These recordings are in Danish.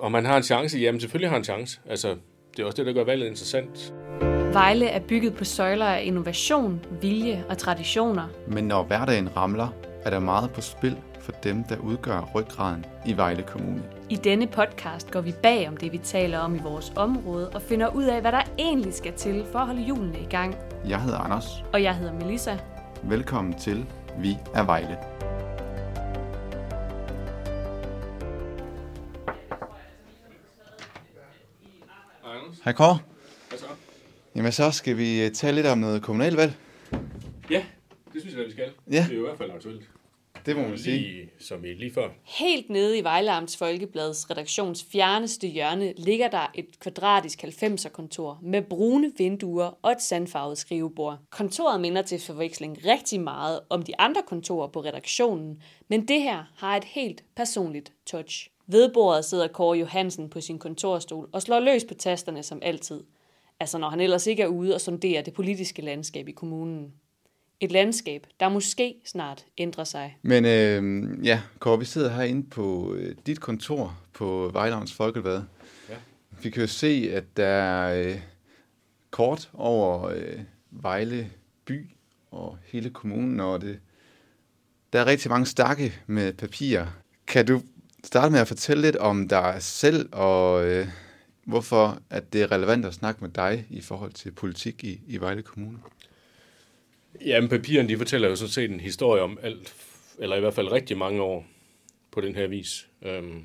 om man har en chance, jamen selvfølgelig har han en chance. Altså, det er også det, der gør valget interessant. Vejle er bygget på søjler af innovation, vilje og traditioner. Men når hverdagen ramler, er der meget på spil for dem, der udgør ryggraden i Vejle Kommune. I denne podcast går vi bag om det, vi taler om i vores område, og finder ud af, hvad der egentlig skal til for at holde hjulene i gang. Jeg hedder Anders. Og jeg hedder Melissa. Velkommen til Vi er Vejle. Hej Kåre. Hvad så? Jamen så skal vi øh, tale lidt om noget kommunalvalg. Ja, det synes jeg, vi skal. Ja. Det er jo i hvert fald aktuelt. Det må man sige. Lige, som i lige før. Helt nede i Vejle Amts Folkebladets redaktions fjerneste hjørne ligger der et kvadratisk 90'er kontor med brune vinduer og et sandfarvet skrivebord. Kontoret minder til forveksling rigtig meget om de andre kontorer på redaktionen, men det her har et helt personligt touch. Ved bordet sidder Kåre Johansen på sin kontorstol og slår løs på tasterne som altid. Altså når han ellers ikke er ude og sonderer det politiske landskab i kommunen. Et landskab, der måske snart ændrer sig. Men øh, ja, Kåre, vi sidder herinde på øh, dit kontor på Vejlavns Folkeblad. Ja. Vi kan jo se, at der er øh, kort over øh, Vejle by og hele kommunen, og det, der er rigtig mange stakke med papir. Kan du starte med at fortælle lidt om dig selv, og øh, hvorfor at det er relevant at snakke med dig i forhold til politik i, i Vejle Kommune? Jamen, papirerne, de fortæller jo sådan set en historie om alt, eller i hvert fald rigtig mange år på den her vis. Øhm,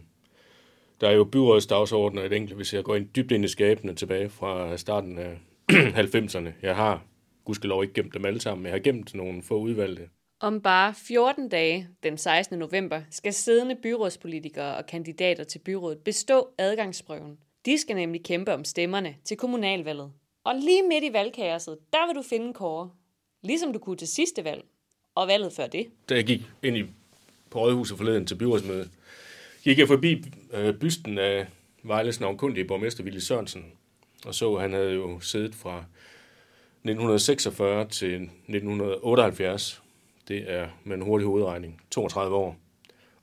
der er jo byrådets dagsorden et enkelt, hvis jeg går ind dybt ind i skabene tilbage fra starten af 90'erne. Jeg har gudskelov ikke gemt dem alle sammen, men jeg har gemt nogle få udvalgte. Om bare 14 dage, den 16. november, skal siddende byrådspolitikere og kandidater til byrådet bestå adgangsprøven. De skal nemlig kæmpe om stemmerne til kommunalvalget. Og lige midt i valgkaoset, der vil du finde Kåre. Ligesom du kunne til sidste valg. Og valget før det. Da jeg gik ind i, på Rådhuset forleden til byrådsmødet, gik jeg forbi øh, bysten af Vejles navnkundige borgmester Ville Sørensen, og så, han havde jo siddet fra 1946 til 1978. Det er med en hurtig hovedregning 32 år.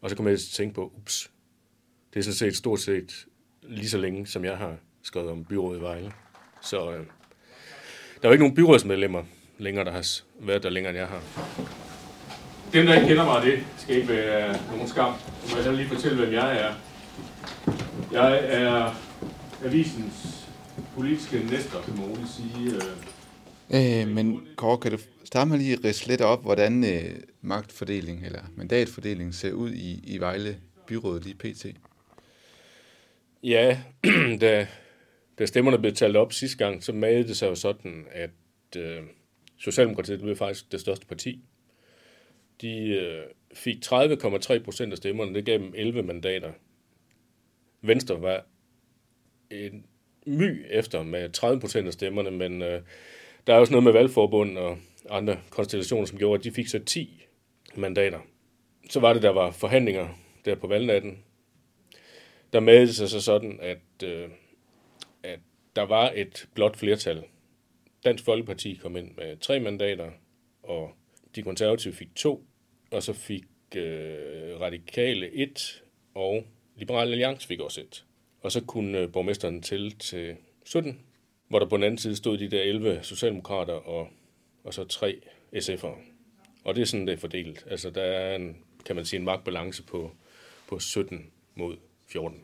Og så kom jeg til at tænke på, ups, det er sådan set stort set lige så længe, som jeg har skrevet om byrådet i Vejle. Så øh, der er jo ikke nogen byrådsmedlemmer længere, der har været der længere, end jeg har. Dem, der ikke kender mig, det skal ikke være nogen skam. Nu må jeg lige fortælle, hvem jeg er. Jeg er avisens politiske næster, kan man roligt sige. øh. Øh, men Kåre, kan du starte med lige at lidt op, hvordan øh, magtfordeling eller mandatfordeling ser ud i, i Vejle Byrådet lige pt? Ja, da, da stemmerne blev talt op sidste gang, så magede det sig jo sådan, at øh, Socialdemokratiet blev faktisk det største parti. De øh, fik 30,3 procent af stemmerne, det gav dem 11 mandater. Venstre var en my efter med 30 procent af stemmerne, men øh, der er også noget med valgforbund og andre konstellationer, som gjorde, at de fik så 10 mandater. Så var det, der var forhandlinger der på valgnatten, der meldte sig så sådan, at, øh, at der var et blot flertal. Dansk Folkeparti kom ind med tre mandater, og de konservative fik to, og så fik øh, Radikale et, og Liberal Alliance fik også et. Og så kunne øh, borgmesteren tælle til 17, hvor der på den anden side stod de der 11 socialdemokrater og, og så tre SF'ere. Og det er sådan, det er fordelt. Altså, der er en, kan man sige, en magtbalance på, på 17 mod 14.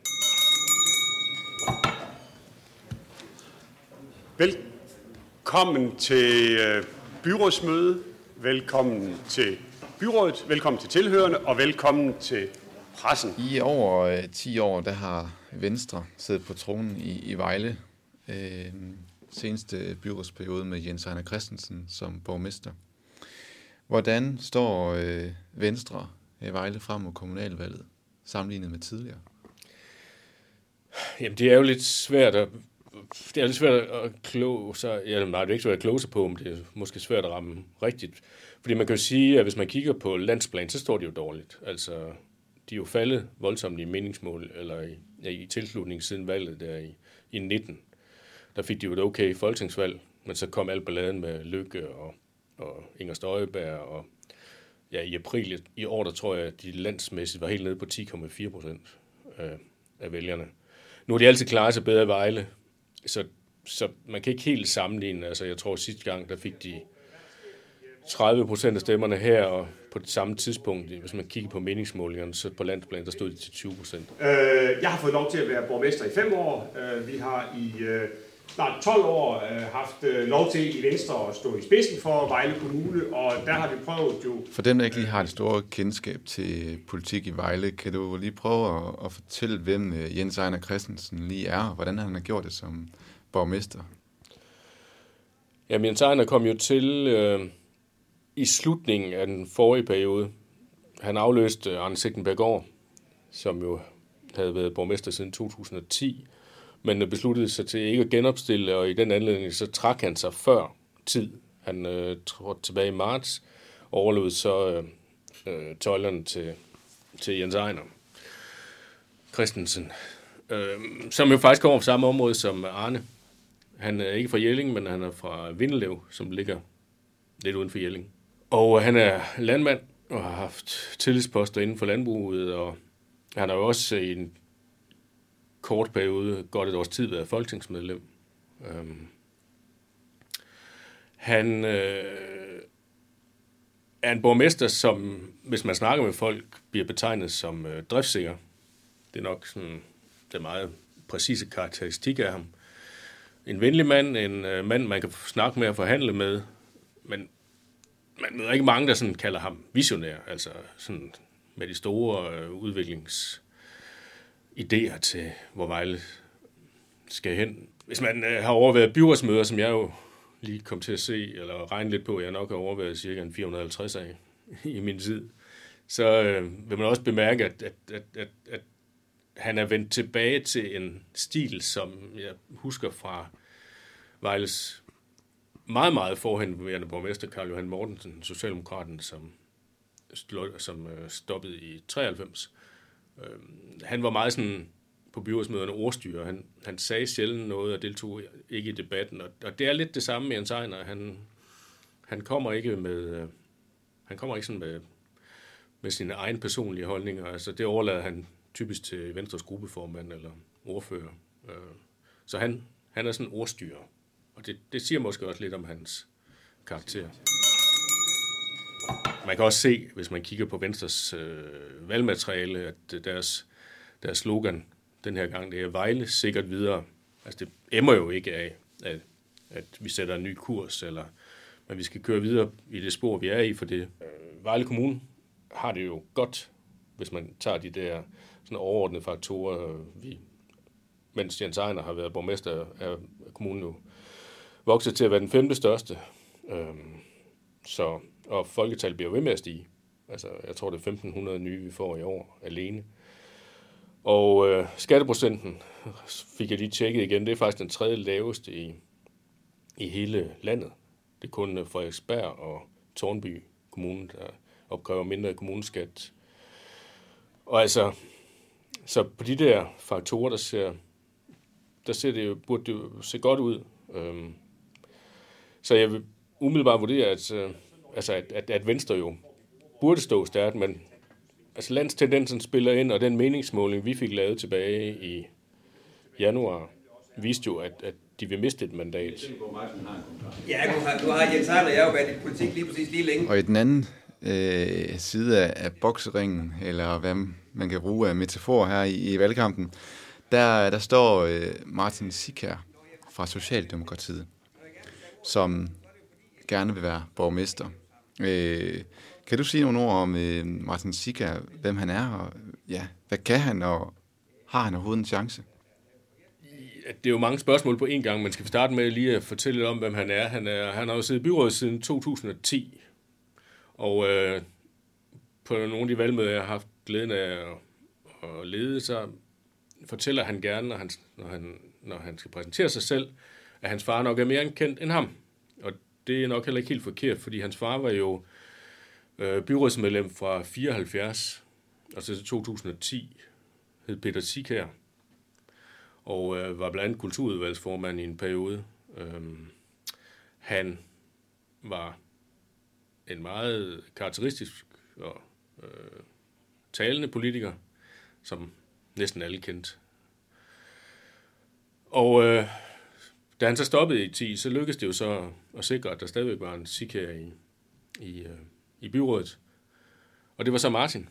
Velkommen til øh, byrådsmøde, velkommen til byrådet, velkommen til tilhørende og velkommen til pressen. I over øh, 10 år, der har Venstre siddet på tronen i, i Vejle. Øh, seneste byrådsperiode med Jens Ejner Christensen som borgmester. Hvordan står øh, Venstre i Vejle frem mod kommunalvalget sammenlignet med tidligere? Jamen, det er jo lidt svært at, det er lidt svært at kloge sig, ja, nej, det er ikke svært at kloge sig på, men det er måske svært at ramme rigtigt. Fordi man kan jo sige, at hvis man kigger på landsplan, så står det jo dårligt. Altså, de er jo faldet voldsomt i meningsmål, eller i, ja, i tilslutning siden valget der i, i 19. Der fik de jo et okay folketingsvalg, men så kom al balladen med Lykke og, og Inger Støjberg, og ja, i april i år, der tror jeg, at de landsmæssigt var helt nede på 10,4 procent øh, af vælgerne. Nu har de altid klaret sig bedre i Vejle, så, så man kan ikke helt sammenligne. Altså, jeg tror sidste gang, der fik de 30 procent af stemmerne her, og på det samme tidspunkt, hvis man kigger på meningsmålingerne, så på landsplan, der stod de til 20 procent. Øh, jeg har fået lov til at være borgmester i fem år. Øh, vi har i øh, snart 12 år øh, haft øh, lov til i Venstre at stå i spidsen for Vejle Kommune, og der har vi prøvet jo... For dem, der ikke lige har et stort kendskab til politik i Vejle, kan du lige prøve at, at fortælle, hvem øh, Jens Ejner Christensen lige er, og hvordan han har gjort det som borgmester? Jamen, Jens Ejner kom jo til øh, i slutningen af den forrige periode. Han afløste Arne Sigtenberg som jo havde været borgmester siden 2010, men øh, besluttede sig til ikke at genopstille, og i den anledning så trak han sig før tid. Han øh, trådte tilbage i marts, og overlod så øh, øh, tøjlerne til, til Jens Ejner Christensen, øh, som jo faktisk kommer fra samme område som Arne. Han er ikke fra Jelling, men han er fra Vindelev, som ligger lidt uden for Jelling. Og øh, han er landmand og har haft tillidsposter inden for landbruget, og han har jo også i en kort periode, godt et års tid, været folketingsmedlem. Øhm, han øh, er en borgmester, som, hvis man snakker med folk, bliver betegnet som øh, driftsikker. Det er nok sådan, det meget præcise karakteristik af ham. En venlig mand, en øh, mand, man kan snakke med og forhandle med, men man møder ikke mange, der sådan kalder ham visionær, altså sådan med de store øh, udviklings idéer til, hvor Vejle skal hen. Hvis man øh, har overvejet byrådsmøder, som jeg jo lige kom til at se, eller regne lidt på, jeg nok har overvejet cirka en 450 af i min tid, så øh, vil man også bemærke, at, at, at, at, at han er vendt tilbage til en stil, som jeg husker fra Vejles meget, meget forhenværende borgmester Karl Johan Mortensen, Socialdemokraten, som, som øh, stoppede i 93. Øh, han var meget sådan på byrådsmøderne ordstyre. Han, han sagde sjældent noget og deltog ikke i debatten. Og, og det er lidt det samme med Jens Ejner. Han, han kommer ikke med... Øh, han kommer ikke sådan med, med sine egne personlige holdninger. Altså, det overlader han typisk til Venstres gruppeformand eller ordfører. Øh, så han, han er sådan ordstyrer. Og det, det siger måske også lidt om hans karakter. Man kan også se, hvis man kigger på Venstres øh, valgmateriale, at øh, deres, deres slogan den her gang, det er Vejle sikkert videre. Altså det emmer jo ikke af, at, at vi sætter en ny kurs, eller men vi skal køre videre i det spor, vi er i, for det. Øh, Vejle Kommune har det jo godt, hvis man tager de der sådan overordnede faktorer. Øh, vi, mens Jens Ejner har været borgmester, er kommunen nu vokset til at være den femte største. Øhm, så, og folketallet bliver ved med at stige. Altså, jeg tror, det er 1.500 nye, vi får i år alene. Og øh, skatteprocenten fik jeg lige tjekket igen. Det er faktisk den tredje laveste i, i hele landet. Det er kun øh, Frederiksberg og Tornby Kommune, der opkræver mindre kommuneskat. Og altså, så på de der faktorer, der ser, der ser det jo, burde det jo se godt ud. Øhm, så jeg vil umiddelbart vurdere, at, øh, altså at, at, at Venstre jo burde stå stærkt, men altså landstendensen spiller ind, og den meningsmåling, vi fik lavet tilbage i januar, viste jo, at, at de vil miste et mandat. Ja, du har, du har Jens Arne, jeg har jo været i politik lige præcis lige længe. Og i den anden øh, side af, af bokseringen, eller hvad man kan bruge af metafor her i, i valgkampen, der, der står øh, Martin Sikær fra Socialdemokratiet som gerne vil være borgmester. Øh, kan du sige nogle ord om øh, Martin Sika, hvem han er, og ja, hvad kan han, og har han overhovedet en chance? Det er jo mange spørgsmål på én gang, men skal vi starte med lige at fortælle lidt om, hvem han er. Han, er, han har jo siddet i byrådet siden 2010, og øh, på nogle af de valgmøder, jeg har haft glæden af at, at lede, så fortæller han gerne, når han, når, han, når han skal præsentere sig selv, at hans far nok er mere kendt end ham. Det er nok heller ikke helt forkert, fordi hans far var jo øh, byrådsmedlem fra 74, altså til 2010 hed Peter Sikær, og øh, var blandt andet kulturudvalgsformand i en periode. Øhm, han var en meget karakteristisk og øh, talende politiker, som næsten alle kendte. Og øh, da han så stoppede i 10, så lykkedes det jo så at sikre, at der stadigvæk var en SIK her i, i, øh, i byrådet. Og det var så Martin,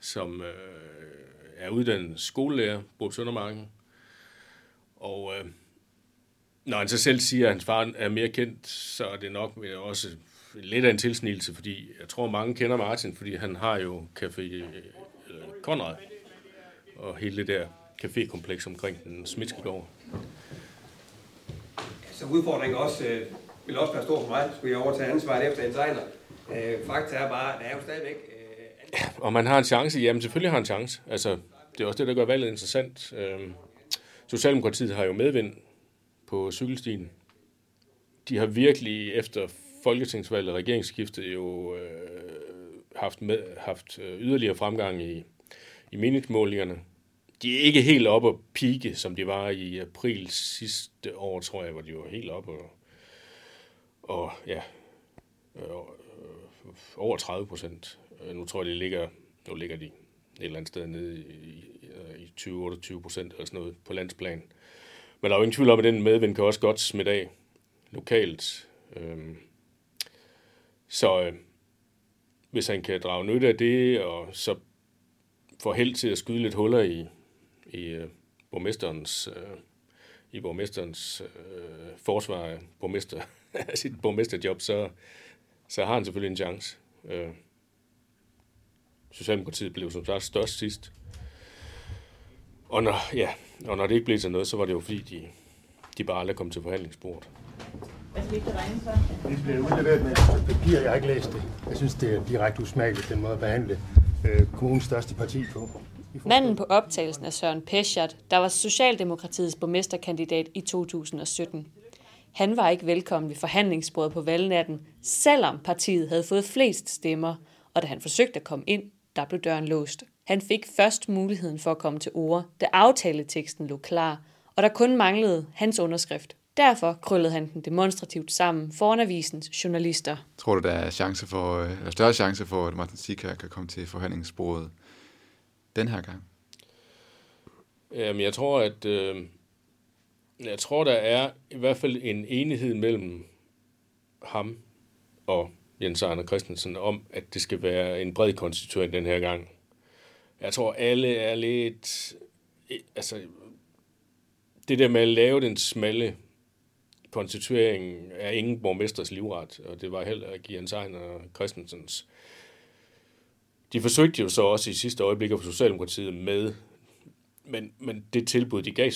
som øh, er uddannet skolelærer på Søndermarken. Og øh, når han så selv siger, at hans far er mere kendt, så er det nok øh, også lidt af en tilsnigelse, fordi jeg tror, mange kender Martin, fordi han har jo Café øh, Konrad og hele det der cafékompleks omkring den smitske gård. Så udfordringen også, øh, vil også være stor for mig, skulle jeg overtage ansvaret efter en sejler. Øh, fakta er bare, at der er jo stadigvæk... Øh, Og man har en chance, jamen selvfølgelig har han en chance. Altså, det er også det, der gør valget interessant. Øh, Socialdemokratiet har jo medvind på cykelstien. De har virkelig efter folketingsvalget og regeringsskiftet jo øh, haft, med, haft øh, yderligere fremgang i, i meningsmålingerne. De er ikke helt oppe at pike, som de var i april sidste år, tror jeg, hvor de var helt oppe og, og ja, øh, over 30 procent. Øh, nu tror jeg, de ligger, nu ligger de et eller andet sted nede i, i, 20-28 procent eller sådan noget på landsplan. Men der er jo ingen tvivl om, at den medvind kan også godt smitte af lokalt. Øh, så øh, hvis han kan drage nytte af det, og så får held til at skyde lidt huller i, i øh, borgmesterens, øh, i borgmesterens øh, forsvar af borgmester, sit borgmesterjob, så, så har han selvfølgelig en chance. Øh, Socialdemokratiet blev som sagt størst sidst. Og når, ja, og når det ikke blev til noget, så var det jo fordi, de, de bare aldrig kom til forhandlingsbordet. Det blev udleveret med et papir, jeg har ikke læst det. Jeg synes, det er direkte usmageligt, den måde at behandle øh, kommunens største parti på. Manden på optagelsen er Søren Peschert, der var Socialdemokratiets borgmesterkandidat i 2017. Han var ikke velkommen ved forhandlingsbordet på valgnatten, selvom partiet havde fået flest stemmer, og da han forsøgte at komme ind, der blev døren låst. Han fik først muligheden for at komme til ord, da aftaleteksten lå klar, og der kun manglede hans underskrift. Derfor krøllede han den demonstrativt sammen foran avisens journalister. Tror du, der er chance for, øh, eller større chance for, at Martin Sika kan komme til forhandlingsbordet den her gang? Jamen, jeg tror, at øh, jeg tror, der er i hvert fald en enighed mellem ham og Jens Arne Christensen om, at det skal være en bred konstituering den her gang. Jeg tror, alle er lidt... Altså, det der med at lave den smalle konstituering er ingen borgmesters livret, og det var heller ikke Jens Arne Christensens. De forsøgte jo så også i sidste øjeblik at få Socialdemokratiet med men, men det tilbud, de gav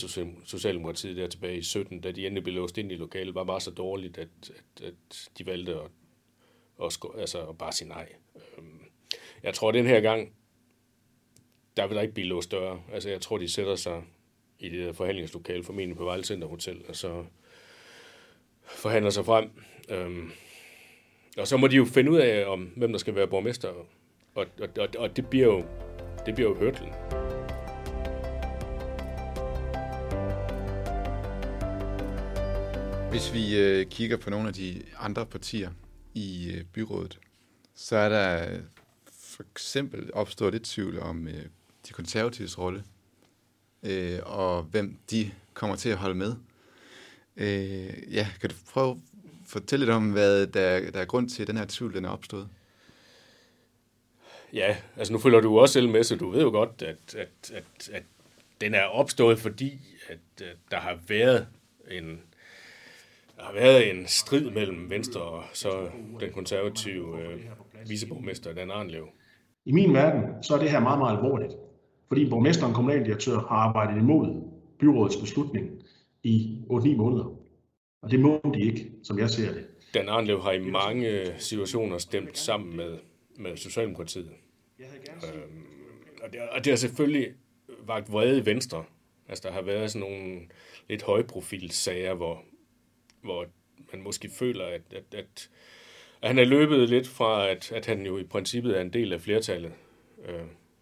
Socialdemokratiet der tilbage i 17, da de endelig blev låst ind i lokalet, var bare så dårligt, at, at, at de valgte at, at, sko- altså at bare sige nej. Øhm, jeg tror, at den her gang, der vil der ikke blive låst døre. Altså, jeg tror, de sætter sig i det der forhandlingslokale, formentlig på Vejle Center Hotel, og så forhandler sig frem. Øhm, og så må de jo finde ud af, om hvem der skal være borgmester, og, og, og, og det bliver jo, det bliver jo hørtlen. Hvis vi øh, kigger på nogle af de andre partier i øh, byrådet, så er der øh, for eksempel opstået lidt tvivl om øh, de konservatives rolle, øh, og hvem de kommer til at holde med. Øh, ja, kan du prøve at fortælle lidt om, hvad der, der er grund til, at den her tvivl den er opstået? Ja, altså nu følger du også selv med, så du ved jo godt, at, at, at, at den er opstået, fordi at, at der har været en der har været en strid mellem Venstre og så den konservative øh, viceborgmester Dan Arnlev. I min verden, så er det her meget, meget alvorligt. Fordi borgmester og kommunaldirektør har arbejdet imod byrådets beslutning i 8-9 måneder. Og det må de ikke, som jeg ser det. Dan Arnlev har i mange situationer stemt sammen med, med Socialdemokratiet. Øhm, og, det, og det har selvfølgelig vagt vrede i Venstre. Altså der har været sådan nogle lidt højprofilsager, hvor, hvor man måske føler, at, at, at, at han er løbet lidt fra, at, at han jo i princippet er en del af flertallet, øh,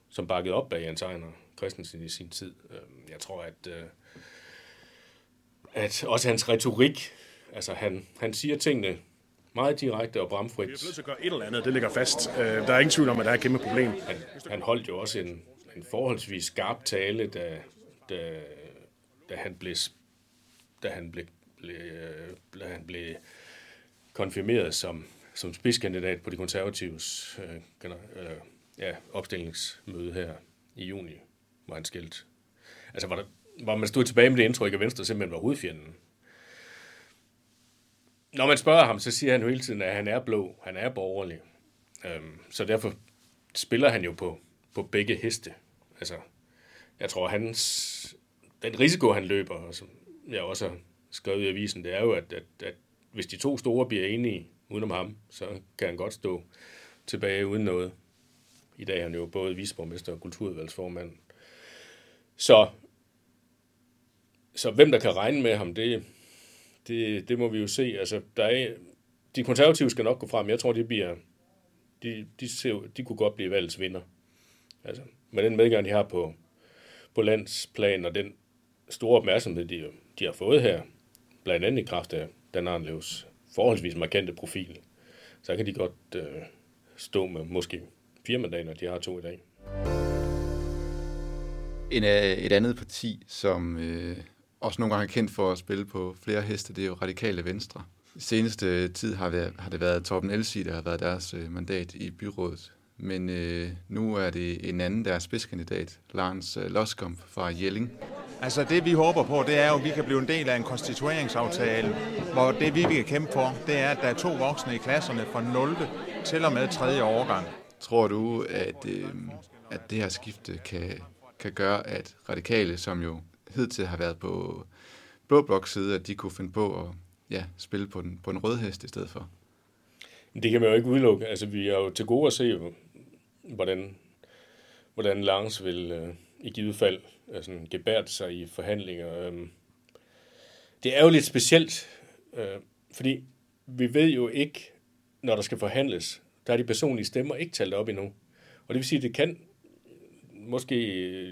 som bakkede op bag Jens Ejner Christensen i sin tid. Øh, jeg tror, at, øh, at også hans retorik, altså han, han siger tingene meget direkte og bramfrit. Vi er nødt til at gøre et eller andet, det ligger fast. Øh, Der er ingen tvivl om, at der er et kæmpe problem. Han, han holdt jo også en, en forholdsvis skarp tale, da, da, da han blev da han blev, blev, da han blev konfirmeret som, som spidskandidat på de konservatives øh, øh, ja, opstillingsmøde her i juni, hvor han skilt. Altså, hvor, der, hvor man stod tilbage med det indtryk, at Venstre simpelthen var hovedfjenden. Når man spørger ham, så siger han jo hele tiden, at han er blå, han er borgerlig. Øhm, så derfor spiller han jo på, på begge heste. Altså, jeg tror, hans, den risiko, han løber, og som jeg også har skrevet i avisen, det er jo, at, at, at hvis de to store bliver enige udenom ham, så kan han godt stå tilbage uden noget. I dag er han jo både viceborgmester og kulturudvalgsformand. Så, så hvem der kan regne med ham, det, det, det må vi jo se. Altså, der er, de konservative skal nok gå frem. Jeg tror, de bliver, de, de, ser, de kunne godt blive valgets vinder. Altså, med den medgang, de har på, på landsplan, og den store opmærksomhed, de, de har fået her, blandt andet i kraft af Dan Arnlevs forholdsvis markante profil, så kan de godt øh, stå med måske fire mandater, de har to i dag. En øh, et andet parti, som øh, også nogle gange kendt for at spille på flere heste, det er jo Radikale Venstre. I seneste tid har, det, har det været Torben Elsi, der har været deres øh, mandat i byrådet. Men øh, nu er det en anden, der er spidskandidat, Lars øh, Loskamp fra Jelling. Altså det vi håber på, det er jo, at vi kan blive en del af en konstitueringsaftale, hvor det vi kan kæmpe for, det er, at der er to voksne i klasserne fra 0. til og med 3. årgang. Tror du, at, øh, at det her skifte kan, kan gøre, at radikale, som jo hidtil har været på blå blok side, at de kunne finde på at ja, spille på en, på en rød hest i stedet for? Det kan man jo ikke udelukke. Altså, vi er jo til gode at se, hvordan, hvordan Lars vil øh, i givet fald altså, gebært sig i forhandlinger. Øhm, det er jo lidt specielt, øh, fordi vi ved jo ikke, når der skal forhandles, der er de personlige stemmer ikke talt op endnu. Og det vil sige, at det kan måske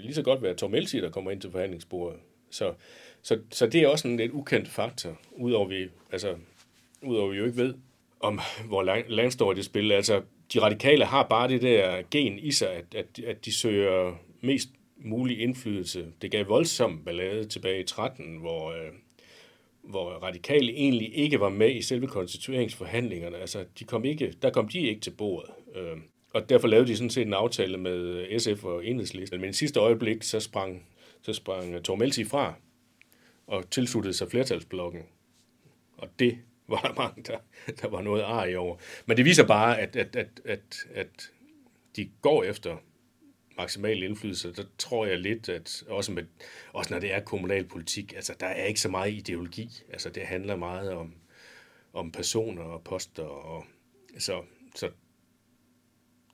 lige så godt være Tom Elsie, der kommer ind til forhandlingsbordet. Så, så, så det er også en lidt ukendt faktor, udover vi, altså, udover vi jo ikke ved, om hvor langt står det spil. Altså, de radikale har bare det der gen i sig, at, at, at de søger mest mulig indflydelse. Det gav voldsom ballade tilbage i 13, hvor, øh, hvor radikale egentlig ikke var med i selve konstitueringsforhandlingerne. Altså, de kom ikke, der kom de ikke til bordet. Øh, og derfor lavede de sådan set en aftale med SF og Enhedslisten. Men i sidste øjeblik, så sprang, så sprang Tormelsi fra og tilsluttede sig flertalsblokken. Og det var der mange, der, der var noget ar i over. Men det viser bare, at, at, at, at, at de går efter maksimal indflydelse. Der tror jeg lidt, at også, med, også når det er kommunalpolitik, altså der er ikke så meget ideologi. Altså det handler meget om, om personer og poster. Og, så, så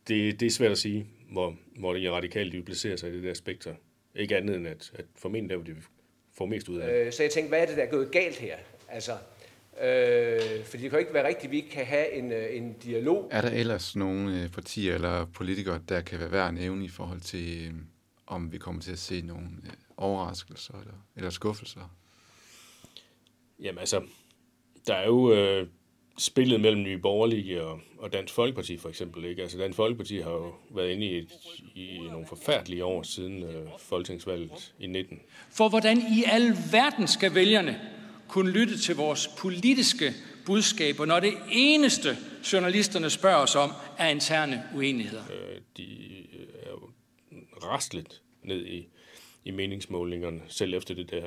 det, det er svært at sige, hvor, hvor det radikalt de placerer sig i det der spektrum. Ikke andet end, at, at formentlig der, hvor de får mest ud af det. Øh, så jeg tænkte, hvad er det, der er gået galt her? Altså, øh, for det kan jo ikke være rigtigt, at vi ikke kan have en, øh, en dialog. Er der ellers nogle øh, partier eller politikere, der kan være værd at nævne i forhold til, øh, om vi kommer til at se nogle overraskelser eller, eller skuffelser? Jamen altså, der er jo øh, spillet mellem Nye Borgerlige og, og Dansk Folkeparti for eksempel. Ikke? Altså Dansk Folkeparti har jo været inde i, et, i nogle forfærdelige år siden øh, folketingsvalget i 19. For hvordan i al verden skal vælgerne kunne lytte til vores politiske budskaber, når det eneste journalisterne spørger os om, er interne uenigheder? Øh, de er jo rastlet ned i, i meningsmålingerne, selv efter det der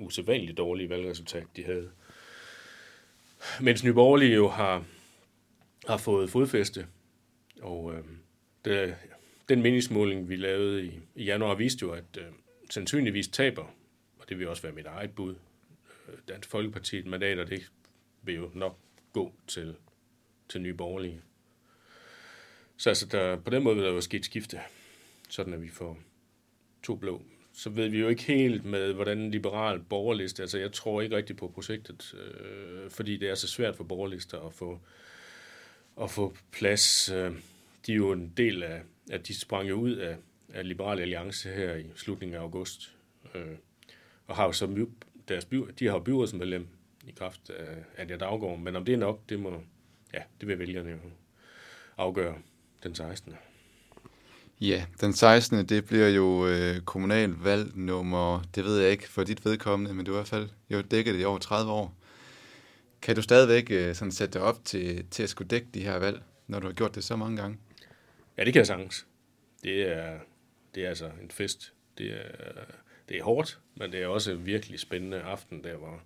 usædvanligt dårlige valgresultat, de havde. Mens Nye Borgerlige jo har, har fået fodfæste, og øh, det, den meningsmåling, vi lavede i, i januar, viste jo, at øh, sandsynligvis taber, og det vil også være mit eget bud, øh, Dansk Folkeparti et mandat, og det vil jo nok gå til, til Nye Borgerlige. Så altså, der, på den måde vil der jo ske et skifte, sådan at vi får to blå så ved vi jo ikke helt med, hvordan en liberal borgerliste, altså jeg tror ikke rigtigt på projektet, øh, fordi det er så svært for borgerlister at få, at få plads. Øh, de er jo en del af, at de sprang jo ud af, af Liberal Alliance her i slutningen af august, øh, og har jo så my, deres by, de har jo byrådsmedlem i kraft af Anja Daggaard, men om det er nok, det må, ja, det vil vælgerne jo afgøre den 16. Ja, den 16. det bliver jo øh, kommunalvalg nummer, det ved jeg ikke for dit vedkommende, men du er i hvert fald jo dækket i over 30 år. Kan du stadigvæk øh, sådan sætte dig op til, til at skulle dække de her valg, når du har gjort det så mange gange? Ja, det kan jeg sagtens. Det er, det er altså en fest. Det er, det er hårdt, men det er også en virkelig spændende aften, der hvor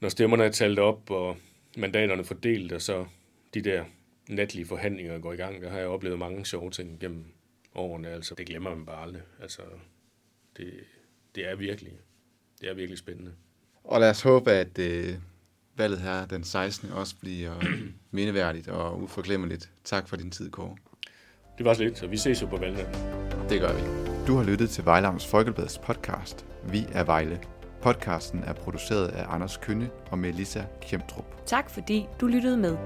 når stemmerne er talt op, og mandaterne fordelt, og så de der natlige forhandlinger går i gang. Der har jeg oplevet mange sjove ting gennem årene. Altså, det glemmer man bare aldrig. Altså, det, det er virkelig, det er virkelig spændende. Og lad os håbe, at øh, valget her den 16. også bliver mindeværdigt og uforglemmeligt. Tak for din tid, Kåre. Det var så lidt, og vi ses jo på valgnatten. Det gør vi. Du har lyttet til Vejlams Folkebladets podcast. Vi er Vejle. Podcasten er produceret af Anders Kønne og Melissa Kjemtrup. Tak fordi du lyttede med.